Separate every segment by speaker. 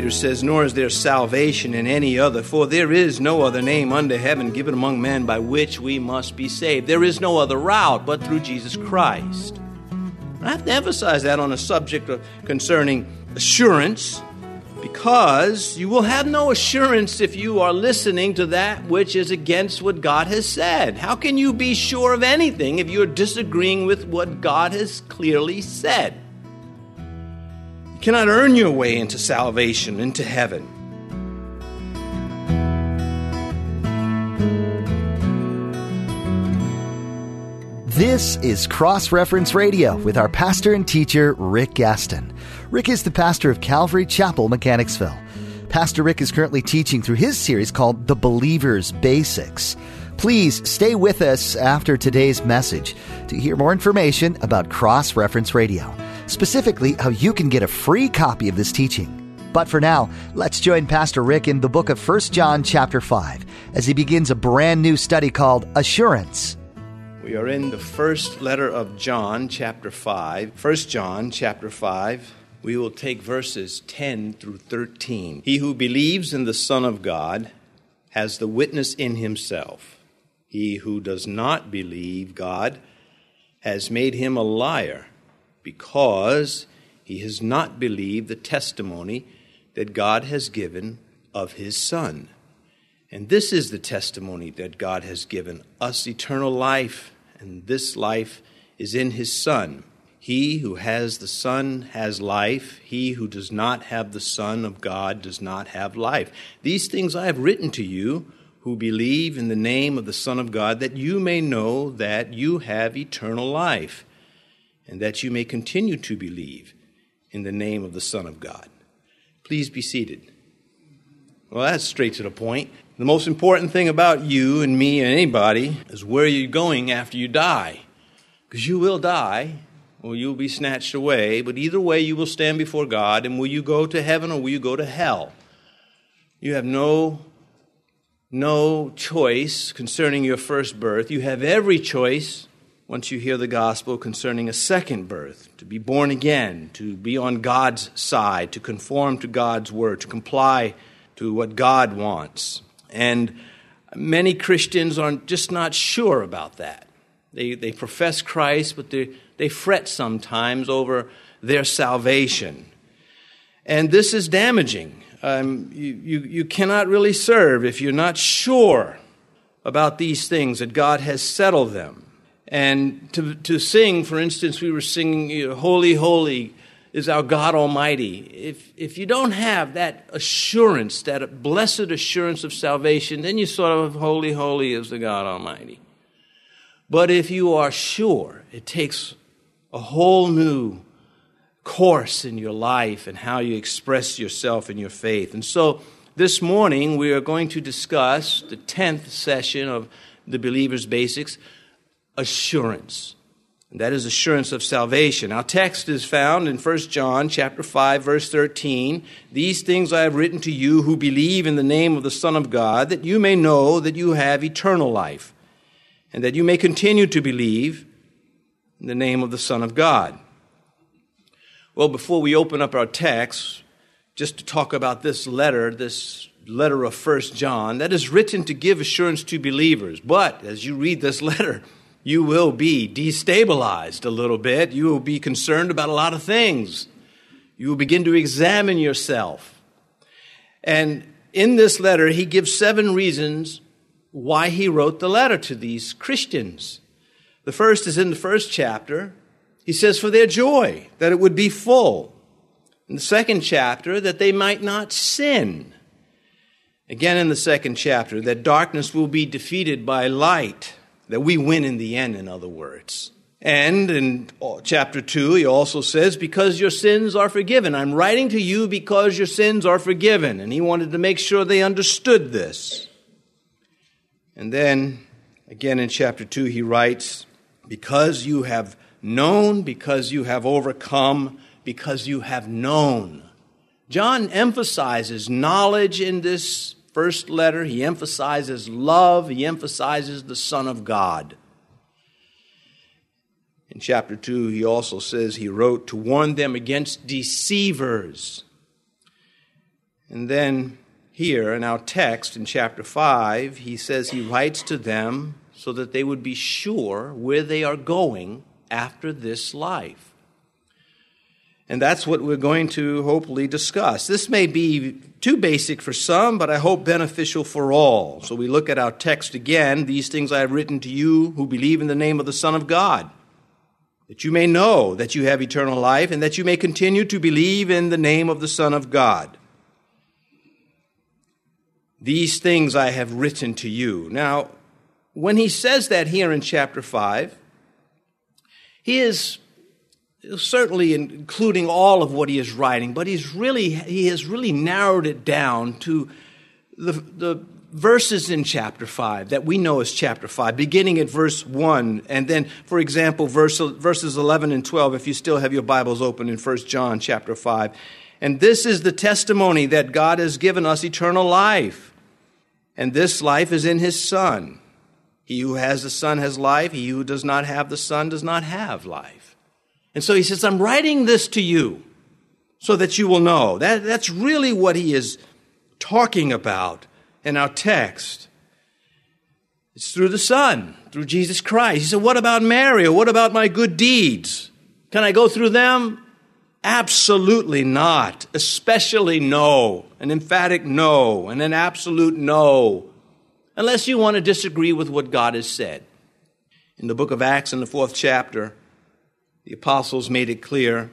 Speaker 1: Peter says, Nor is there salvation in any other, for there is no other name under heaven given among men by which we must be saved. There is no other route but through Jesus Christ. I have to emphasize that on a subject of, concerning assurance, because you will have no assurance if you are listening to that which is against what God has said. How can you be sure of anything if you're disagreeing with what God has clearly said? Cannot earn your way into salvation, into heaven.
Speaker 2: This is Cross Reference Radio with our pastor and teacher, Rick Gaston. Rick is the pastor of Calvary Chapel, Mechanicsville. Pastor Rick is currently teaching through his series called The Believer's Basics. Please stay with us after today's message to hear more information about Cross Reference Radio, specifically how you can get a free copy of this teaching. But for now, let's join Pastor Rick in the book of 1 John chapter 5 as he begins a brand new study called Assurance.
Speaker 1: We are in the first letter of John, chapter 5. 1 John, chapter 5. We will take verses 10 through 13. He who believes in the Son of God has the witness in himself. He who does not believe God has made him a liar because he has not believed the testimony that God has given of his Son. And this is the testimony that God has given us eternal life, and this life is in his Son. He who has the Son has life. He who does not have the Son of God does not have life. These things I have written to you who believe in the name of the Son of God, that you may know that you have eternal life, and that you may continue to believe in the name of the Son of God. Please be seated. Well, that's straight to the point. The most important thing about you and me and anybody is where you're going after you die. Because you will die, or you'll be snatched away, but either way you will stand before God, and will you go to heaven or will you go to hell? You have no no choice concerning your first birth. You have every choice once you hear the gospel concerning a second birth, to be born again, to be on God's side, to conform to God's word, to comply to what God wants. And many Christians are just not sure about that. They, they profess Christ, but they, they fret sometimes over their salvation. And this is damaging. Um, you, you, you cannot really serve if you're not sure about these things, that God has settled them. And to, to sing, for instance, we were singing, you know, Holy, Holy is our God Almighty. If, if you don't have that assurance, that blessed assurance of salvation, then you sort of, Holy, Holy is the God Almighty. But if you are sure, it takes a whole new course in your life and how you express yourself in your faith. And so this morning we are going to discuss the 10th session of the Believer's Basics assurance. And that is assurance of salvation. Our text is found in 1 John chapter 5 verse 13. These things I have written to you who believe in the name of the Son of God that you may know that you have eternal life and that you may continue to believe in the name of the Son of God. Well, before we open up our text, just to talk about this letter, this letter of First John, that is written to give assurance to believers. But as you read this letter, you will be destabilized a little bit. You will be concerned about a lot of things. You will begin to examine yourself. And in this letter, he gives seven reasons why he wrote the letter to these Christians. The first is in the first chapter. He says, for their joy, that it would be full. In the second chapter, that they might not sin. Again, in the second chapter, that darkness will be defeated by light, that we win in the end, in other words. And in chapter 2, he also says, Because your sins are forgiven. I'm writing to you because your sins are forgiven. And he wanted to make sure they understood this. And then, again in chapter 2, he writes, Because you have known, because you have overcome, because you have known. John emphasizes knowledge in this first letter. He emphasizes love. He emphasizes the Son of God. In chapter 2, he also says he wrote to warn them against deceivers. And then here in our text in chapter 5, he says he writes to them so that they would be sure where they are going after this life. And that's what we're going to hopefully discuss. This may be too basic for some, but I hope beneficial for all. So we look at our text again. These things I have written to you who believe in the name of the Son of God, that you may know that you have eternal life and that you may continue to believe in the name of the Son of God. These things I have written to you. Now, when he says that here in chapter 5, he is certainly including all of what he is writing, but he's really, he has really narrowed it down to the, the verses in chapter 5 that we know as chapter 5, beginning at verse 1, and then, for example, verse, verses 11 and 12, if you still have your Bibles open in 1 John chapter 5. And this is the testimony that God has given us eternal life. And this life is in his Son. He who has the Son has life. He who does not have the Son does not have life. And so he says, I'm writing this to you so that you will know. That, that's really what he is talking about in our text. It's through the Son, through Jesus Christ. He said, What about Mary? Or what about my good deeds? Can I go through them? Absolutely not. Especially no. An emphatic no. And an absolute no. Unless you want to disagree with what God has said. In the book of Acts, in the fourth chapter, the apostles made it clear.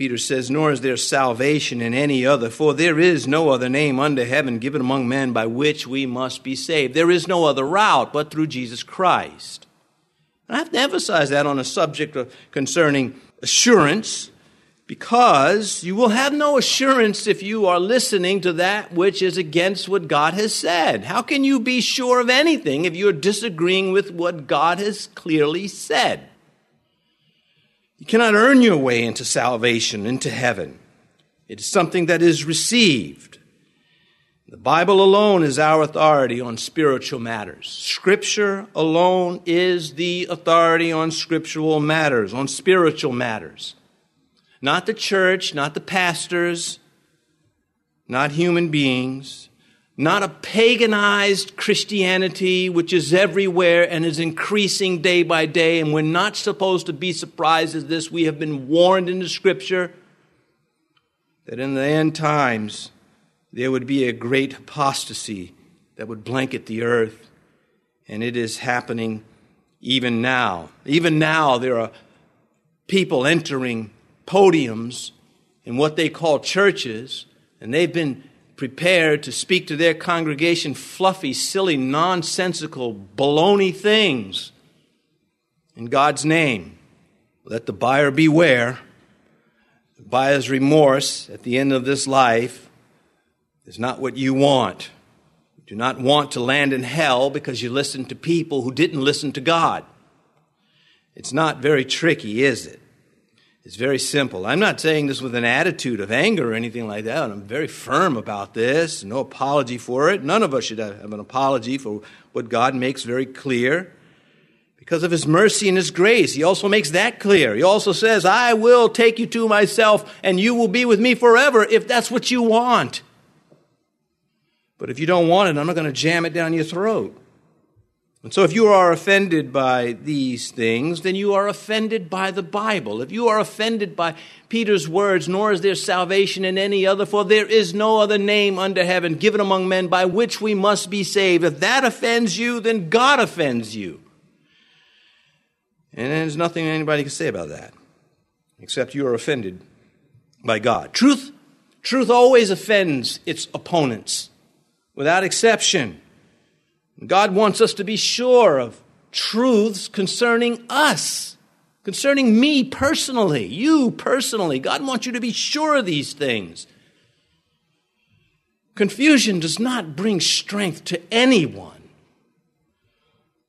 Speaker 1: Peter says, Nor is there salvation in any other, for there is no other name under heaven given among men by which we must be saved. There is no other route but through Jesus Christ. And I have to emphasize that on a subject concerning assurance, because you will have no assurance if you are listening to that which is against what God has said. How can you be sure of anything if you're disagreeing with what God has clearly said? You cannot earn your way into salvation, into heaven. It is something that is received. The Bible alone is our authority on spiritual matters. Scripture alone is the authority on scriptural matters, on spiritual matters. Not the church, not the pastors, not human beings not a paganized Christianity which is everywhere and is increasing day by day. And we're not supposed to be surprised at this. We have been warned in the scripture that in the end times there would be a great apostasy that would blanket the earth. And it is happening even now. Even now, there are people entering podiums in what they call churches, and they've been prepared to speak to their congregation fluffy, silly, nonsensical, baloney things in God's name. Let the buyer beware. The buyer's remorse at the end of this life is not what you want. You do not want to land in hell because you listened to people who didn't listen to God. It's not very tricky, is it? It's very simple. I'm not saying this with an attitude of anger or anything like that. I'm very firm about this. No apology for it. None of us should have an apology for what God makes very clear. Because of his mercy and his grace, he also makes that clear. He also says, I will take you to myself and you will be with me forever if that's what you want. But if you don't want it, I'm not going to jam it down your throat. And so, if you are offended by these things, then you are offended by the Bible. If you are offended by Peter's words, nor is there salvation in any other, for there is no other name under heaven given among men by which we must be saved. If that offends you, then God offends you. And there's nothing anybody can say about that, except you are offended by God. Truth, truth always offends its opponents, without exception. God wants us to be sure of truths concerning us, concerning me personally, you personally. God wants you to be sure of these things. Confusion does not bring strength to anyone.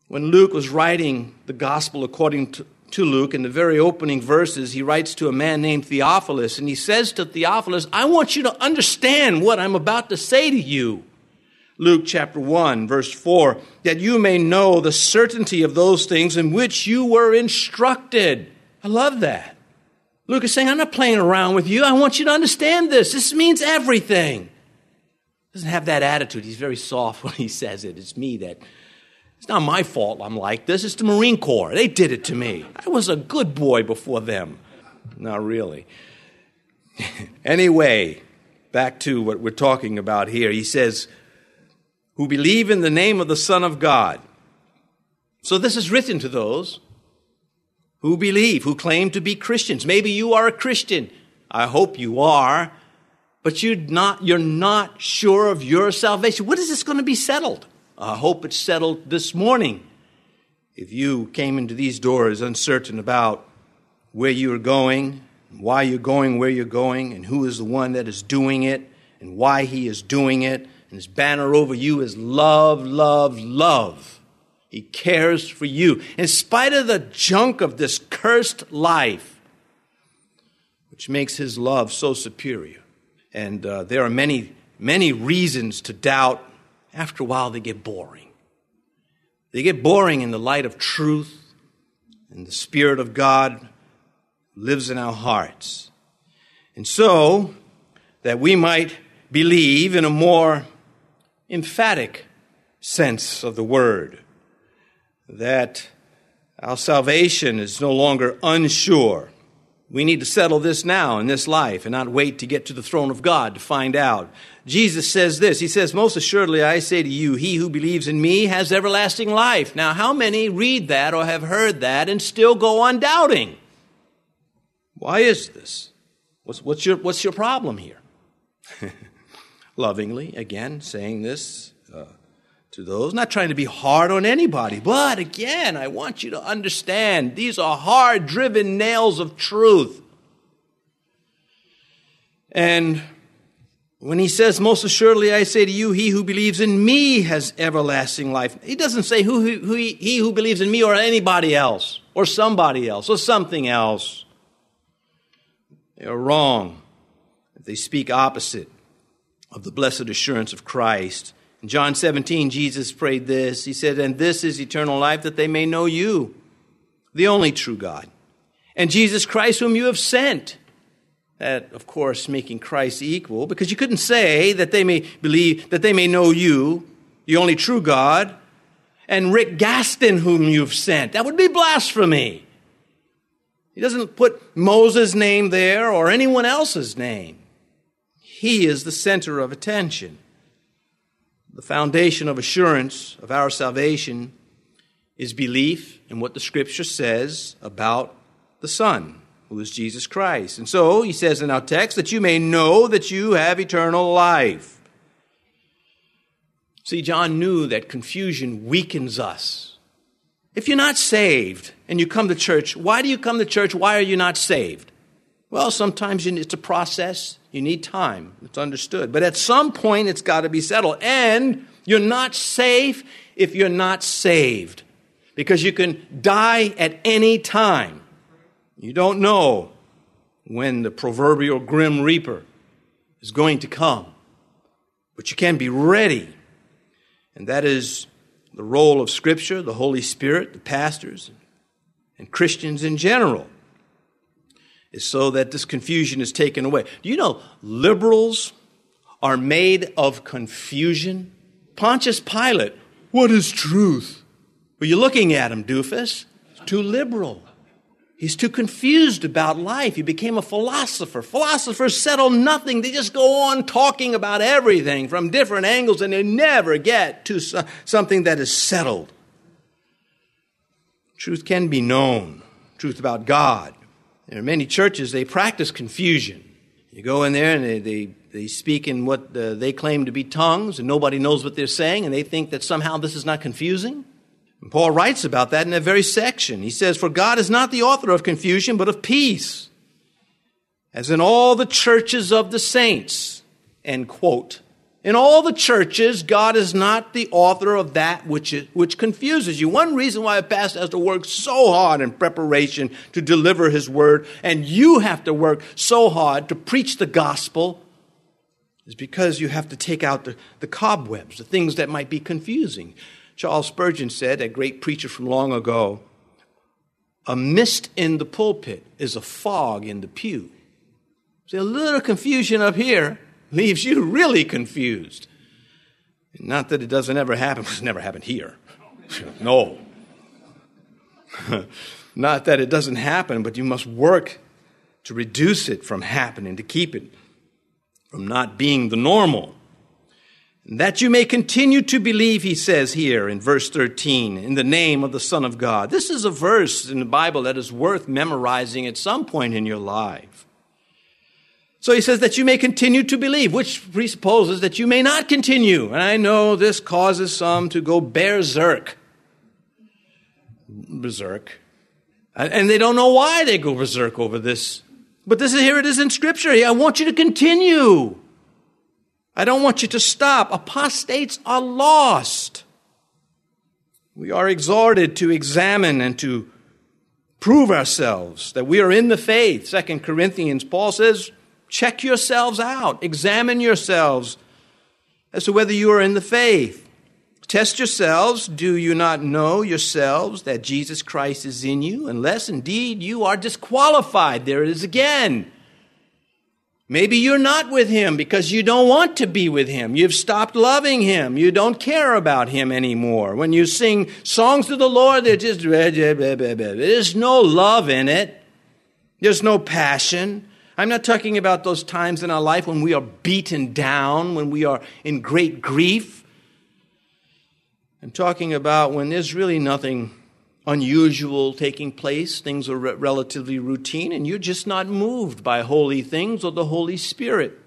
Speaker 1: When Luke was writing the gospel according to, to Luke, in the very opening verses, he writes to a man named Theophilus, and he says to Theophilus, I want you to understand what I'm about to say to you. Luke chapter 1, verse 4, that you may know the certainty of those things in which you were instructed. I love that. Luke is saying, I'm not playing around with you. I want you to understand this. This means everything. He Doesn't have that attitude. He's very soft when he says it. It's me that it's not my fault I'm like this. It's the Marine Corps. They did it to me. I was a good boy before them. Not really. anyway, back to what we're talking about here. He says, who believe in the name of the Son of God. So this is written to those who believe, who claim to be Christians. Maybe you are a Christian. I hope you are. But you're not, you're not sure of your salvation. What is this going to be settled? I hope it's settled this morning. If you came into these doors uncertain about where you are going, why you're going where you're going, and who is the one that is doing it, and why he is doing it, and his banner over you is love, love, love. He cares for you. In spite of the junk of this cursed life, which makes his love so superior. And uh, there are many, many reasons to doubt after a while they get boring. They get boring in the light of truth and the Spirit of God lives in our hearts. And so, that we might believe in a more emphatic sense of the word, that our salvation is no longer unsure, we need to settle this now in this life and not wait to get to the throne of God to find out. Jesus says this He says, Most assuredly, I say to you, he who believes in me has everlasting life. Now, how many read that or have heard that and still go on doubting? Why is this? What's, what's, your, what's your problem here? Lovingly, again, saying this uh, to those, not trying to be hard on anybody, but again, I want you to understand these are hard driven nails of truth. And when he says, Most assuredly I say to you, he who believes in me has everlasting life, he doesn't say who, who he, he who believes in me or anybody else, or somebody else, or something else. They are wrong they speak opposite of the blessed assurance of Christ in John 17, Jesus prayed this. He said, And this is eternal life, that they may know you, the only true God, and Jesus Christ, whom you have sent. That, of course, making Christ equal, because you couldn't say that they may believe, that they may know you, the only true God, and Rick Gaston, whom you've sent. That would be blasphemy. He doesn't put Moses' name there or anyone else's name. He is the center of attention the foundation of assurance of our salvation is belief in what the Scripture says about the Son, who is Jesus Christ. And so he says in our text that you may know that you have eternal life. See, John knew that confusion weakens us. If you're not saved and you come to church, why do you come to church? Why are you not saved? Well, sometimes it's a process. You need time. It's understood. But at some point, it's got to be settled. And you're not safe if you're not saved because you can die at any time. You don't know when the proverbial grim reaper is going to come, but you can be ready. And that is the role of Scripture, the Holy Spirit, the pastors, and Christians in general is so that this confusion is taken away. Do you know liberals are made of confusion? Pontius Pilate, what is truth? Well, you're looking at him, doofus. He's too liberal. He's too confused about life. He became a philosopher. Philosophers settle nothing. They just go on talking about everything from different angles and they never get to something that is settled. Truth can be known. Truth about God, there are many churches, they practice confusion. You go in there and they, they, they speak in what uh, they claim to be tongues, and nobody knows what they're saying, and they think that somehow this is not confusing. And Paul writes about that in that very section. He says, For God is not the author of confusion, but of peace, as in all the churches of the saints. End quote. In all the churches, God is not the author of that which, is, which confuses you. One reason why a pastor has to work so hard in preparation to deliver his word, and you have to work so hard to preach the gospel, is because you have to take out the, the cobwebs, the things that might be confusing. Charles Spurgeon said, a great preacher from long ago, A mist in the pulpit is a fog in the pew. See, a little confusion up here leaves you really confused. Not that it doesn't ever happen, it's never happened here. No. Not that it doesn't happen, but you must work to reduce it from happening, to keep it from not being the normal. That you may continue to believe, he says here in verse 13, in the name of the Son of God. This is a verse in the Bible that is worth memorizing at some point in your life. So he says that you may continue to believe, which presupposes that you may not continue. And I know this causes some to go berserk. Berserk. And they don't know why they go berserk over this. But this is here it is in Scripture. I want you to continue. I don't want you to stop. Apostates are lost. We are exhorted to examine and to prove ourselves that we are in the faith. Second Corinthians, Paul says, check yourselves out, examine yourselves as to whether you are in the faith. Test yourselves. Do you not know yourselves that Jesus Christ is in you, unless indeed you are disqualified? There it is again. Maybe you're not with him because you don't want to be with him. You've stopped loving him. You don't care about him anymore. When you sing songs to the Lord, they're just, there's no love in it. There's no passion. I'm not talking about those times in our life when we are beaten down, when we are in great grief. I'm talking about when there's really nothing unusual taking place, things are re- relatively routine, and you're just not moved by holy things or the Holy Spirit.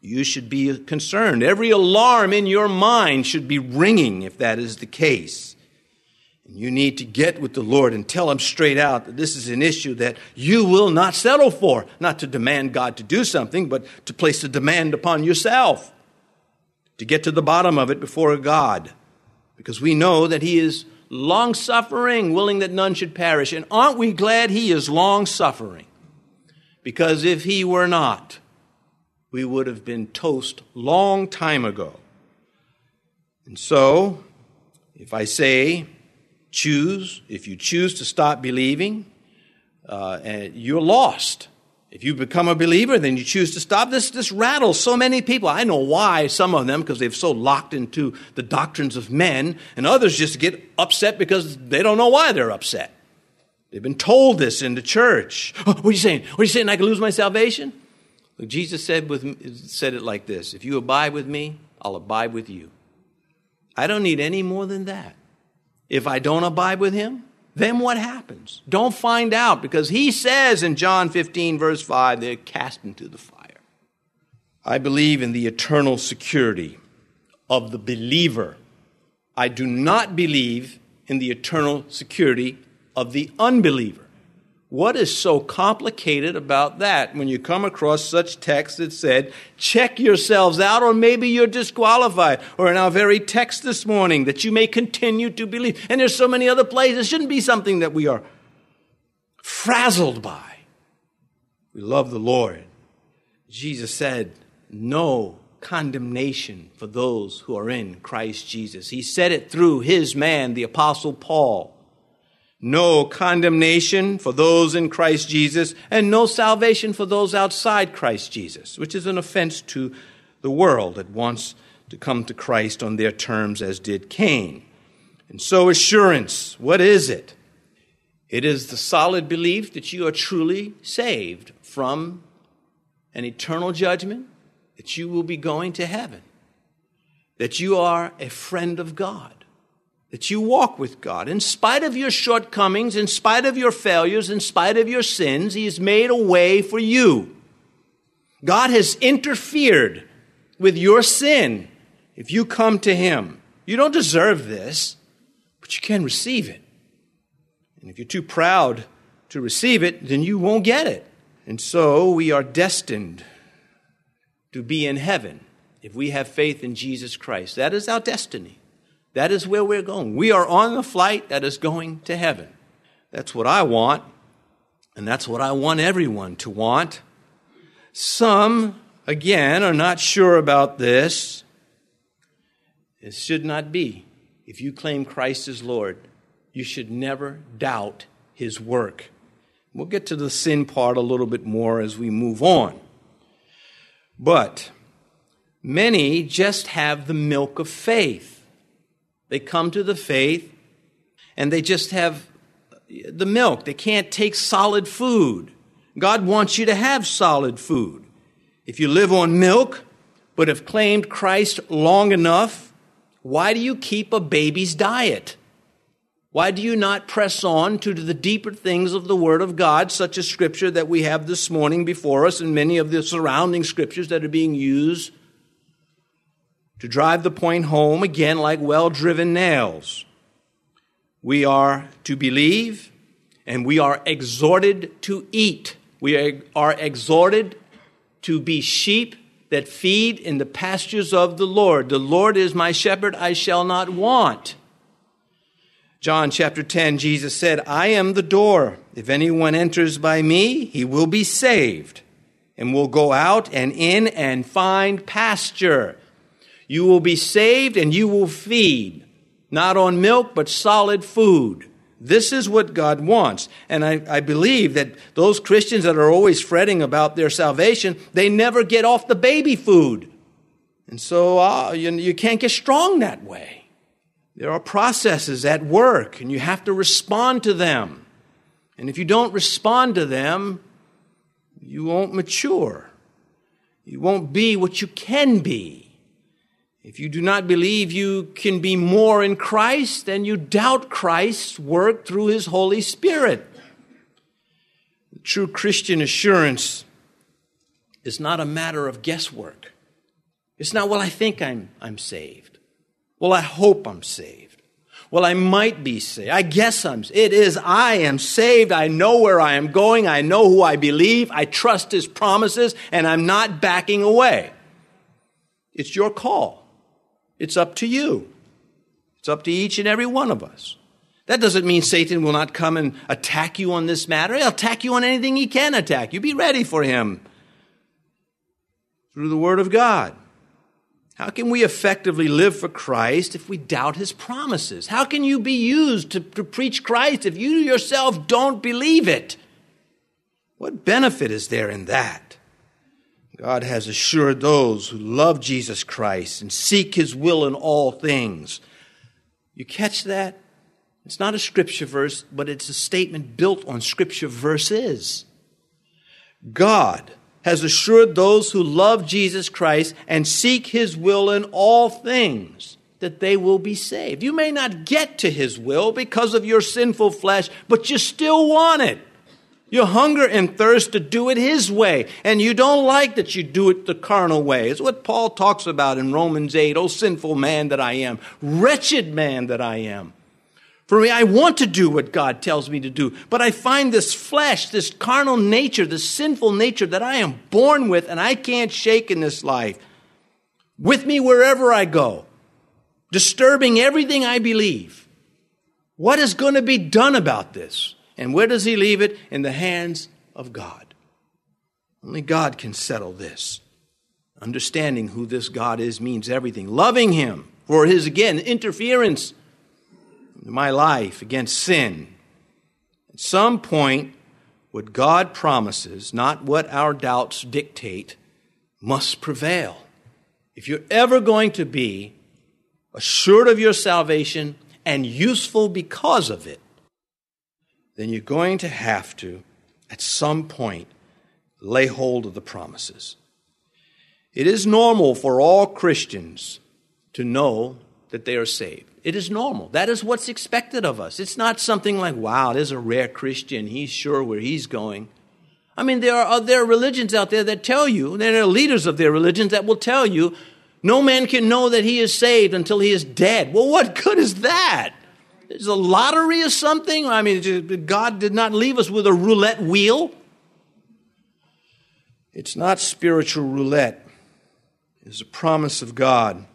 Speaker 1: You should be concerned. Every alarm in your mind should be ringing if that is the case. You need to get with the Lord and tell him straight out that this is an issue that you will not settle for. Not to demand God to do something, but to place a demand upon yourself. To get to the bottom of it before God. Because we know that He is long suffering, willing that none should perish. And aren't we glad he is long suffering? Because if he were not, we would have been toast long time ago. And so, if I say, choose, if you choose to stop believing, uh, you're lost. If you become a believer, then you choose to stop. This, this rattles so many people. I know why, some of them, because they've so locked into the doctrines of men, and others just get upset because they don't know why they're upset. They've been told this in the church. Oh, what are you saying? What are you saying? I can lose my salvation? Look, Jesus said, with, said it like this If you abide with me, I'll abide with you. I don't need any more than that. If I don't abide with him, then what happens? Don't find out because he says in John 15, verse 5, they're cast into the fire. I believe in the eternal security of the believer. I do not believe in the eternal security of the unbeliever. What is so complicated about that when you come across such text that said, check yourselves out, or maybe you're disqualified, or in our very text this morning, that you may continue to believe. And there's so many other places. It shouldn't be something that we are frazzled by. We love the Lord. Jesus said, no condemnation for those who are in Christ Jesus. He said it through his man, the Apostle Paul no condemnation for those in Christ Jesus, and no salvation for those outside Christ Jesus, which is an offense to the world that wants to come to Christ on their terms, as did Cain. And so, assurance, what is it? It is the solid belief that you are truly saved from an eternal judgment, that you will be going to heaven, that you are a friend of God that you walk with God. In spite of your shortcomings, in spite of your failures, in spite of your sins, He has made a way for you. God has interfered with your sin if you come to Him. You don't deserve this, but you can receive it. And if you're too proud to receive it, then you won't get it. And so we are destined to be in heaven if we have faith in Jesus Christ. That is our destiny. That is where we're going. We are on the flight that is going to heaven. That's what I want, and that's what I want everyone to want. Some, again, are not sure about this. It should not be. If you claim Christ as Lord, you should never doubt his work. We'll get to the sin part a little bit more as we move on. But many just have the milk of faith. They come to the faith and they just have the milk. They can't take solid food. God wants you to have solid food. If you live on milk but have claimed Christ long enough, why do you keep a baby's diet? Why do you not press on to the deeper things of the Word of God, such as Scripture that we have this morning before us and many of the surrounding Scriptures that are being used to drive the point home again like well driven nails? We are to believe and we are exhorted to eat. We are exhorted to be sheep that feed in the pastures of the Lord. The Lord is my shepherd, I shall not want. John chapter 10, Jesus said, I am the door. If anyone enters by me, he will be saved and will go out and in and find pasture. You will be saved and you will feed, not on milk, but solid food. This is what God wants. And I, I, believe that those Christians that are always fretting about their salvation, they never get off the baby food. And so uh, you, you can't get strong that way. There are processes at work, and you have to respond to them. And if you don't respond to them, you won't mature. You won't be what you can be. If you do not believe you can be more in Christ, then you doubt Christ's work through His Holy Spirit. The true Christian assurance is not a matter of guesswork. It's not, well, I think I'm, I'm saved. Well, I hope I'm saved. Well, I might be saved. I guess I'm. It is I am saved. I know where I am going. I know who I believe. I trust His promises, and I'm not backing away. It's your call. It's up to you. It's up to each and every one of us. That doesn't mean Satan will not come and attack you on this matter. He'll attack you on anything he can attack you. Be ready for him through the Word of God. How can we effectively live for Christ if we doubt his promises? How can you be used to, to, preach Christ if you yourself don't believe it? What benefit is there in that? God has assured those who love Jesus Christ and seek his will in all things. You catch that? It's not a scripture verse, but it's a statement built on scripture verses. God has assured those who love Jesus Christ and seek his will in all things that they will be saved. You may not get to his will because of your sinful flesh, but you still want it. You hunger and thirst to do it his way, and you don't like that you do it the carnal way. It's what Paul talks about in Romans 8. Oh, sinful man that I am, wretched man that I am. For me, I want to do what God tells me to do, but I find this flesh, this carnal nature, this sinful nature that I am born with and I can't shake in this life with me wherever I go, disturbing everything I believe. What is going to be done about this? And where does he leave it? In the hands of God. Only God can settle this. Understanding who this God is means everything. Loving him for his, again, interference in my life against sin. At some point, what God promises, not what our doubts dictate, must prevail. If you're ever going to be assured of your salvation and useful because of it, then you're going to have to, at some point, lay hold of the promises. It is normal for all Christians to know that they are saved. It is normal. That is what's expected of us. It's not something like, wow, there's a rare Christian. He's sure where he's going. I mean, there are, there are religions out there that tell you, there are leaders of their religions that will tell you, no man can know that he is saved until he is dead. Well, what good is that? Is a lottery or something? I mean, God did not leave us with a roulette wheel. It's not spiritual roulette. It's a promise of God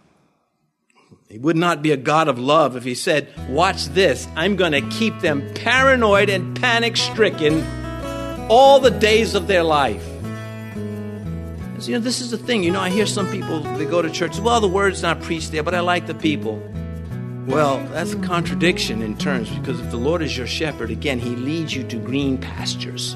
Speaker 1: he would not be a God of love if he said, Watch this, I'm going to keep them paranoid and panic stricken all the days of their life. You know, this is the thing. You know, I hear some people, they go to church, well, the word's not preached there, but I like the people. Well, that's a contradiction in terms because if the Lord is your shepherd, again, he leads you to green pastures.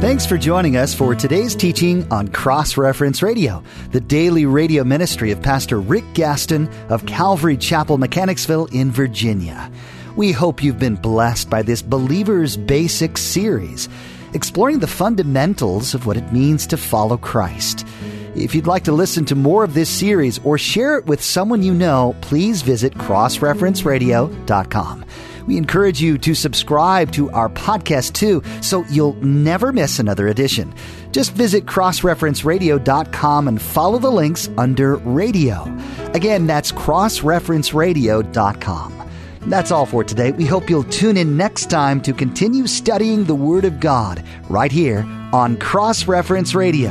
Speaker 2: Thanks for joining us for today's teaching on Cross Reference Radio, the daily radio ministry of Pastor Rick Gaston of Calvary Chapel, Mechanicsville in Virginia. We hope you've been blessed by this Believer's Basics series, exploring the fundamentals of what it means to follow Christ. If you'd like to listen to more of this series or share it with someone you know, please visit crossreferenceradio.com. We encourage you to subscribe to our podcast too, so you'll never miss another edition. Just visit crossreferenceradio.com and follow the links under radio. Again, that's crossreferenceradio.com. That's all for today. We hope you'll tune in next time to continue studying the Word of God right here on Cross Reference Radio.